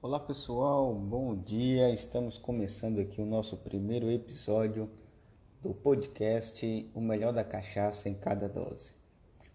Olá pessoal, bom dia. Estamos começando aqui o nosso primeiro episódio do podcast O Melhor da Cachaça em Cada Dose.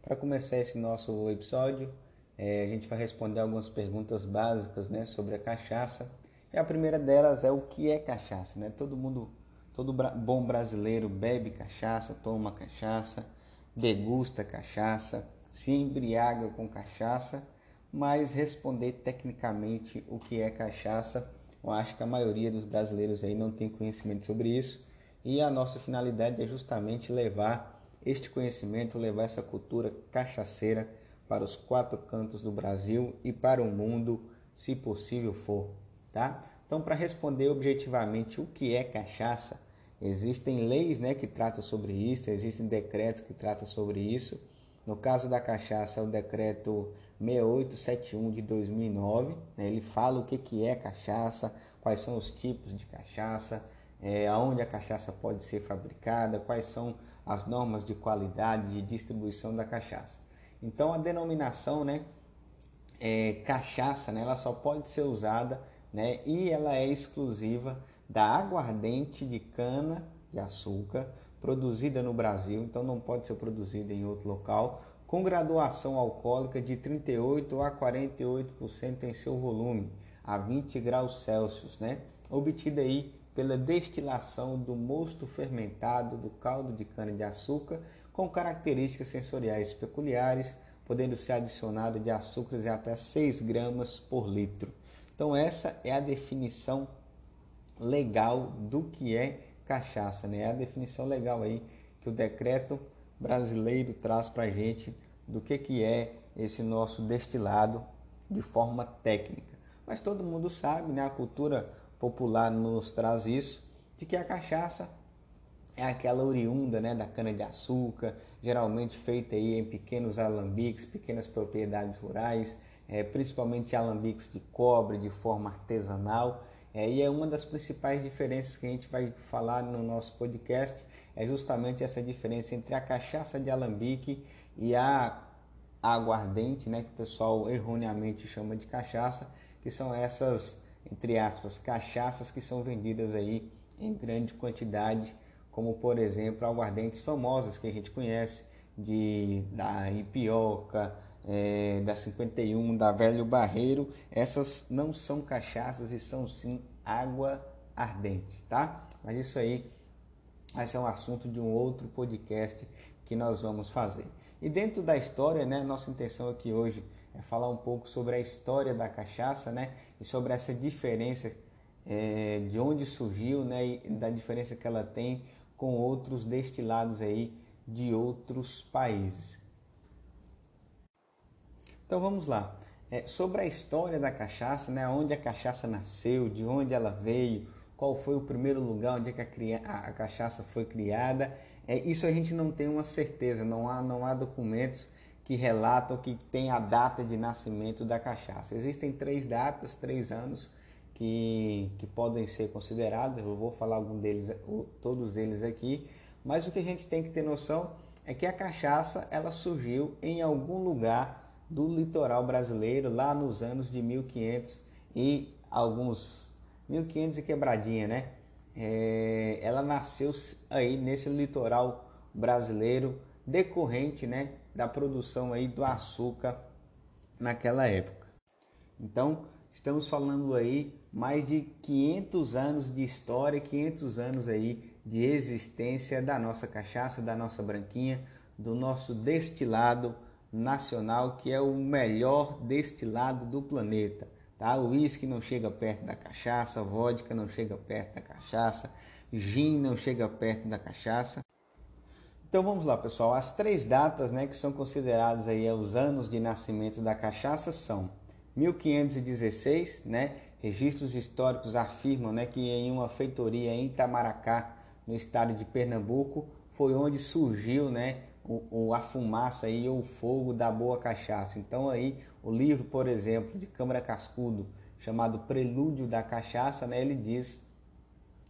Para começar esse nosso episódio, é, a gente vai responder algumas perguntas básicas né, sobre a cachaça. E a primeira delas é o que é cachaça. Né? Todo mundo, todo bom brasileiro bebe cachaça, toma cachaça, degusta cachaça, se embriaga com cachaça mas responder tecnicamente o que é cachaça, eu acho que a maioria dos brasileiros aí não tem conhecimento sobre isso e a nossa finalidade é justamente levar este conhecimento, levar essa cultura cachaceira para os quatro cantos do Brasil e para o mundo, se possível for, tá? Então, para responder objetivamente o que é cachaça, existem leis, né, que tratam sobre isso, existem decretos que tratam sobre isso. No caso da cachaça, é o decreto 6871 de 2009. Né? Ele fala o que, que é cachaça, quais são os tipos de cachaça, é, aonde a cachaça pode ser fabricada, quais são as normas de qualidade de distribuição da cachaça. Então a denominação, né, é, cachaça, né, ela só pode ser usada, né, e ela é exclusiva da aguardente de cana de açúcar produzida no Brasil, então não pode ser produzida em outro local com graduação alcoólica de 38 a 48% em seu volume, a 20 graus Celsius, né? obtida aí pela destilação do mosto fermentado do caldo de cana-de-açúcar com características sensoriais peculiares, podendo ser adicionado de açúcares até 6 gramas por litro. Então essa é a definição legal do que é cachaça, né? É a definição legal aí que o decreto brasileiro traz para a gente do que, que é esse nosso destilado de forma técnica. Mas todo mundo sabe, né? a cultura popular nos traz isso, de que a cachaça é aquela oriunda né, da cana-de-açúcar, geralmente feita aí em pequenos alambiques, pequenas propriedades rurais, é, principalmente alambiques de cobre, de forma artesanal. É, e é uma das principais diferenças que a gente vai falar no nosso podcast, é justamente essa diferença entre a cachaça de alambique e a aguardente, né, que o pessoal erroneamente chama de cachaça, que são essas, entre aspas, cachaças que são vendidas aí em grande quantidade, como por exemplo aguardentes famosas que a gente conhece, de da Ipioca, é, da 51, da Velho Barreiro, essas não são cachaças e são sim água ardente, tá? Mas isso aí vai ser um assunto de um outro podcast que nós vamos fazer. E dentro da história, né, nossa intenção aqui hoje é falar um pouco sobre a história da cachaça, né, e sobre essa diferença é, de onde surgiu, né, e da diferença que ela tem com outros destilados aí de outros países. Então vamos lá. É, sobre a história da cachaça, né, onde a cachaça nasceu, de onde ela veio, qual foi o primeiro lugar onde é a, a, a cachaça foi criada é, isso a gente não tem uma certeza, não há, não há documentos que relatam que tem a data de nascimento da cachaça. Existem três datas, três anos que, que podem ser considerados, eu vou falar algum deles, todos eles aqui, mas o que a gente tem que ter noção é que a cachaça ela surgiu em algum lugar do litoral brasileiro lá nos anos de 1500 e alguns 1500 e quebradinha, né? é, ela nasceu aí nesse litoral brasileiro decorrente né, da produção aí do açúcar naquela época. Então, estamos falando aí mais de 500 anos de história, 500 anos aí de existência da nossa cachaça, da nossa branquinha, do nosso destilado nacional, que é o melhor destilado do planeta. Tá? O uísque não chega perto da cachaça, vodka não chega perto da cachaça, gin não chega perto da cachaça. Então vamos lá, pessoal. As três datas, né, que são consideradas aí os anos de nascimento da cachaça são 1516, né? Registros históricos afirmam, né, que em uma feitoria em Itamaracá, no estado de Pernambuco, foi onde surgiu, né, o, o, a fumaça ou o fogo da boa cachaça. Então aí o livro, por exemplo, de Câmara Cascudo, chamado Prelúdio da Cachaça, né, ele diz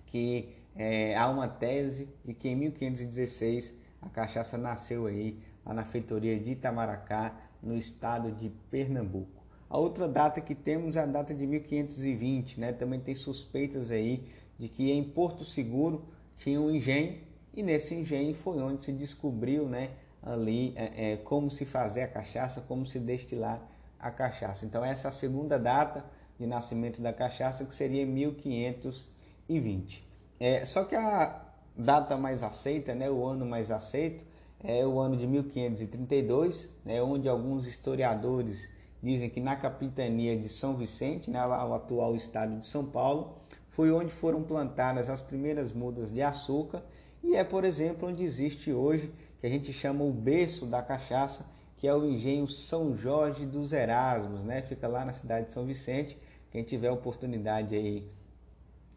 que é, há uma tese de que em 1516 a cachaça nasceu aí lá na feitoria de Itamaracá, no estado de Pernambuco. A outra data que temos é a data de 1520, né? Também tem suspeitas aí de que em Porto Seguro tinha um engenho e nesse engenho foi onde se descobriu, né? Ali é, é, como se fazer a cachaça, como se destilar a cachaça. Então essa é a segunda data de nascimento da cachaça que seria 1520. É, só que a data mais aceita, né? O ano mais aceito é o ano de 1532, né? Onde alguns historiadores dizem que na capitania de São Vicente, né, o atual estado de São Paulo, foi onde foram plantadas as primeiras mudas de açúcar e é, por exemplo, onde existe hoje, que a gente chama o berço da cachaça, que é o engenho São Jorge dos Erasmos, né? Fica lá na cidade de São Vicente. Quem tiver oportunidade aí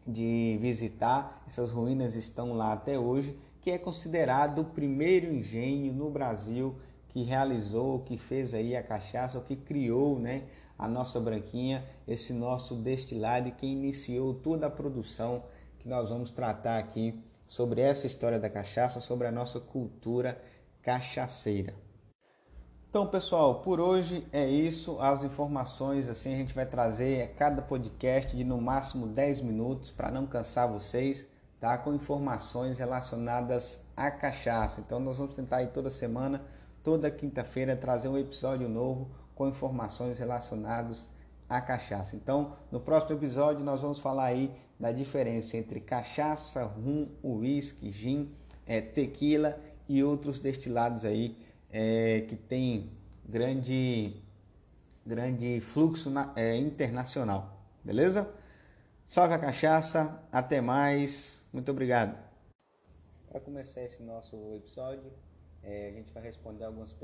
de visitar, essas ruínas estão lá até hoje, que é considerado o primeiro engenho no Brasil que realizou, que fez aí a cachaça, que criou, né, a nossa branquinha, esse nosso destilado e que iniciou toda a produção que nós vamos tratar aqui sobre essa história da cachaça, sobre a nossa cultura cachaceira. Então, pessoal, por hoje é isso. As informações assim a gente vai trazer a cada podcast de no máximo 10 minutos para não cansar vocês, tá? Com informações relacionadas à cachaça. Então, nós vamos tentar aí toda semana toda quinta-feira trazer um episódio novo com informações relacionadas à cachaça. Então, no próximo episódio nós vamos falar aí da diferença entre cachaça, rum, uísque, gin, é, tequila e outros destilados aí é, que tem grande grande fluxo na, é, internacional, beleza? Salve a cachaça, até mais, muito obrigado. Para começar esse nosso episódio, é, a gente vai responder algumas perguntas.